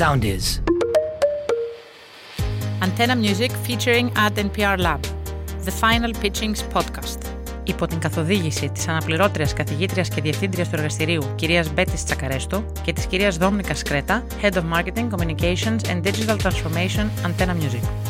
Sound is. Antenna Music featuring Ad NPR Lab. The Final Pitchings Podcast. Υπό την καθοδήγηση της αναπληρώτριας καθηγήτριας και διευθύντριας του εργαστηρίου κυρίας Μπέτης Τσακαρέστο και της κυρίας Δόμνικα Σκρέτα, Head of Marketing, Communications and Digital Transformation Antenna Music.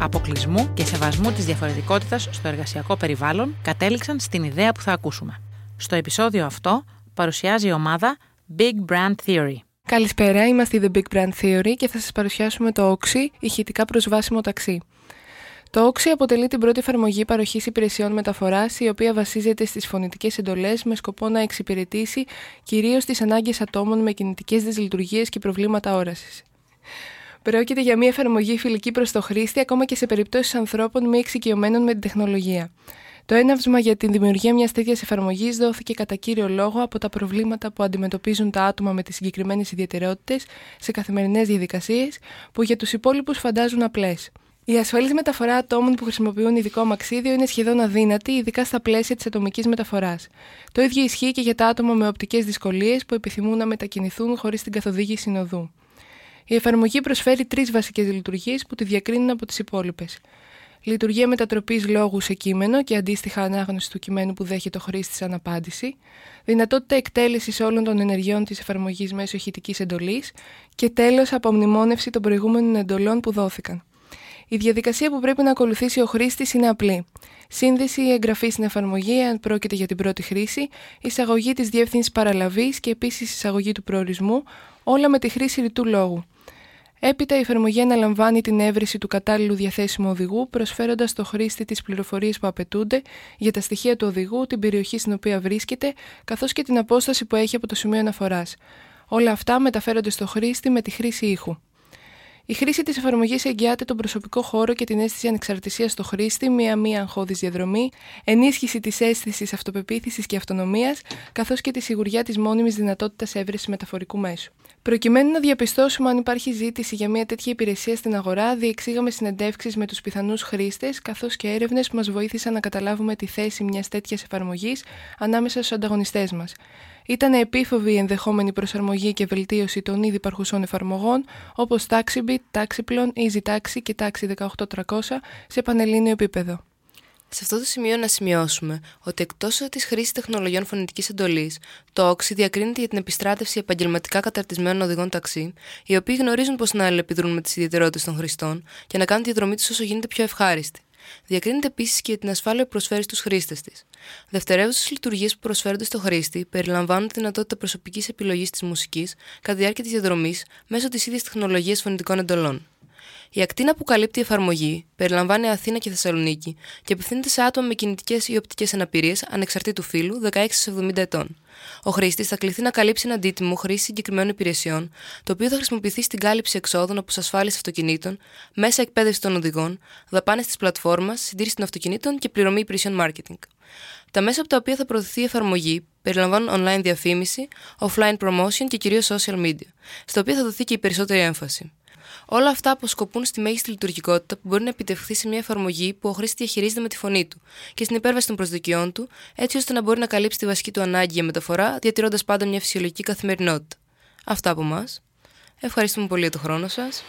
αποκλεισμού και σεβασμού της διαφορετικότητας στο εργασιακό περιβάλλον, κατέληξαν στην ιδέα που θα ακούσουμε. Στο επεισόδιο αυτό παρουσιάζει η ομάδα Big Brand Theory. Καλησπέρα, είμαστε η The Big Brand Theory και θα σας παρουσιάσουμε το Oxy, ηχητικά προσβάσιμο ταξί. Το Oxy αποτελεί την πρώτη εφαρμογή παροχής υπηρεσιών μεταφοράς, η οποία βασίζεται στις φωνητικές εντολές με σκοπό να εξυπηρετήσει κυρίως τις ανάγκες ατόμων με κινητικές δυσλειτουργίες και προβλήματα όρασης. Πρόκειται για μια εφαρμογή φιλική προς το χρήστη, ακόμα και σε περιπτώσεις ανθρώπων μη εξοικειωμένων με την τεχνολογία. Το έναυσμα για την δημιουργία μιας τέτοιας εφαρμογής δόθηκε κατά κύριο λόγο από τα προβλήματα που αντιμετωπίζουν τα άτομα με τις συγκεκριμένες ιδιαιτερότητες σε καθημερινές διαδικασίες, που για τους υπόλοιπους φαντάζουν απλές. Η ασφαλής μεταφορά ατόμων που χρησιμοποιούν ειδικό μαξίδιο είναι σχεδόν αδύνατη, ειδικά στα πλαίσια της ατομικής μεταφοράς. Το ίδιο ισχύει και για τα άτομα με οπτικές δυσκολίες που επιθυμούν να μετακινηθούν χωρίς την καθοδήγηση συνοδού. Η εφαρμογή προσφέρει τρεις βασικές λειτουργίες που τη διακρίνουν από τις υπόλοιπες. Λειτουργία μετατροπής λόγου σε κείμενο και αντίστοιχα ανάγνωση του κειμένου που δέχεται ο χρήστης σαν απάντηση. Δυνατότητα εκτέλεσης όλων των ενεργειών της εφαρμογής μέσω ηχητικής εντολής. Και τέλος, απομνημόνευση των προηγούμενων εντολών που δόθηκαν. Η διαδικασία που πρέπει να ακολουθήσει ο χρήστης είναι απλή. Σύνδεση ή εγγραφή στην εφαρμογή, αν πρόκειται για την πρώτη χρήση, εισαγωγή της διεύθυνσης παραλαβής και επίσης εισαγωγή του προορισμού, όλα με τη χρήση ρητού λόγου. Έπειτα η εφαρμογή αναλαμβάνει την έβρεση του κατάλληλου διαθέσιμου οδηγού, προσφέροντας στο χρήστη τις πληροφορίες που απαιτούνται για τα στοιχεία του οδηγού, την περιοχή στην οποία βρίσκεται, καθώς και την απόσταση που έχει από το σημείο αναφοράς. Όλα αυτά μεταφέρονται στο χρήστη με τη χρήση ήχου. Η χρήση της εφαρμογής εγγυάται τον προσωπικό χώρο και την αίσθηση ανεξαρτησίας στο χρήστη, μία μία αγχώδης διαδρομή, ενίσχυση της αίσθησης αυτοπεποίθησης και αυτονομίας, καθώς και τη σιγουριά της μόνιμης δυνατότητας έβρεσης μεταφορικού μέσου. Προκειμένου να διαπιστώσουμε αν υπάρχει ζήτηση για μια τέτοια υπηρεσία στην αγορά, διεξήγαμε συνεντεύξεις με τους πιθανούς χρήστες, καθώς και έρευνες που μας βοήθησαν να καταλάβουμε τη θέση μιας τέτοιας εφαρμογής ανάμεσα στους ανταγωνιστές μας. Ήταν επίφοβη η ενδεχόμενη προσαρμογή και βελτίωση των ήδη υπαρχουσών εφαρμογών όπως TaxiBit, TaxiPlon, EasyTaxi και Taxi 18300 σε πανελλήνιο επίπεδο. Σε αυτό το σημείο να σημειώσουμε ότι εκτός τη χρήση τεχνολογιών φωνητικής εντολής, το Oxy διακρίνεται για την επιστράτευση επαγγελματικά καταρτισμένων οδηγών ταξί, οι οποίοι γνωρίζουν πώ να αλληλεπιδρούν με τις ιδιαιτερότητες των χρηστών και να κάνουν τη διαδρομή τους όσο γίνεται πιο ευχάριστη. Διακρίνεται επίσης και για την ασφάλεια που προσφέρει στους χρήστες της. Δευτερεύουσες λειτουργίες που προσφέρονται στο χρήστη περιλαμβάνουν τη δυνατότητα προσωπικής επιλογής της μουσικής κατά τη διάρκεια της διαδρομής μέσω της ίδιας τεχνολογίας φωνητικών εντολών. Η ακτίνα που καλύπτει η εφαρμογή περιλαμβάνει Αθήνα και Θεσσαλονίκη και απευθύνεται σε άτομα με κινητικές ή οπτικές αναπηρίες ανεξαρτήτου φύλου 16-70 ετών. Ο χρήστης θα κληθεί να καλύψει ένα αντίτιμο χρήση συγκεκριμένων υπηρεσιών, το οποίο θα χρησιμοποιηθεί στην κάλυψη εξόδων όπω ασφάλιση αυτοκινήτων, μέσα εκπαίδευση των οδηγών, δαπάνες της πλατφόρμας, συντήρηση των αυτοκινήτων και πληρωμή υπηρεσιών marketing. Τα μέσα από τα οποία θα προωθηθεί η εφαρμογή περιλαμβάνουν online διαφήμιση, offline promotion και κυρίως social media, στα οποία θα δοθεί και η περισσότερη έμφαση. Όλα αυτά αποσκοπούν στη μέγιστη λειτουργικότητα που μπορεί να επιτευχθεί σε μια εφαρμογή που ο χρήστη διαχειρίζεται με τη φωνή του και στην υπέρβαση των προσδοκιών του, έτσι ώστε να μπορεί να καλύψει τη βασική του ανάγκη για μεταφορά, διατηρώντας πάντα μια φυσιολογική καθημερινότητα. Αυτά από εμάς. Ευχαριστούμε πολύ για το χρόνο σας.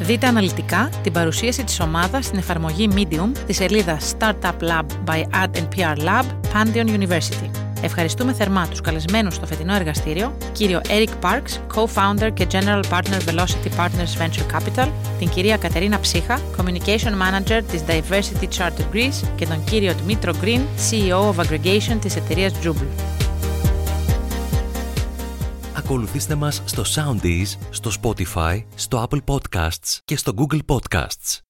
Δείτε αναλυτικά την παρουσίαση της ομάδας στην εφαρμογή Medium της σελίδας Startup Lab by Ad PR Lab, Pantheon University. Ευχαριστούμε θερμά τους καλεσμένους στο φετινό εργαστήριο, κύριο Eric Parks, Co-Founder και General Partner Velocity Partners Venture Capital, την κυρία Κατερίνα Ψύχα, Communication Manager της Diversity Charter Greece και τον κύριο Dmitro Green, CEO of Aggregation της εταιρείας Jubel. Ακολουθήστε μας στο Soundees, στο Spotify, στο Apple Podcasts και στο Google Podcasts.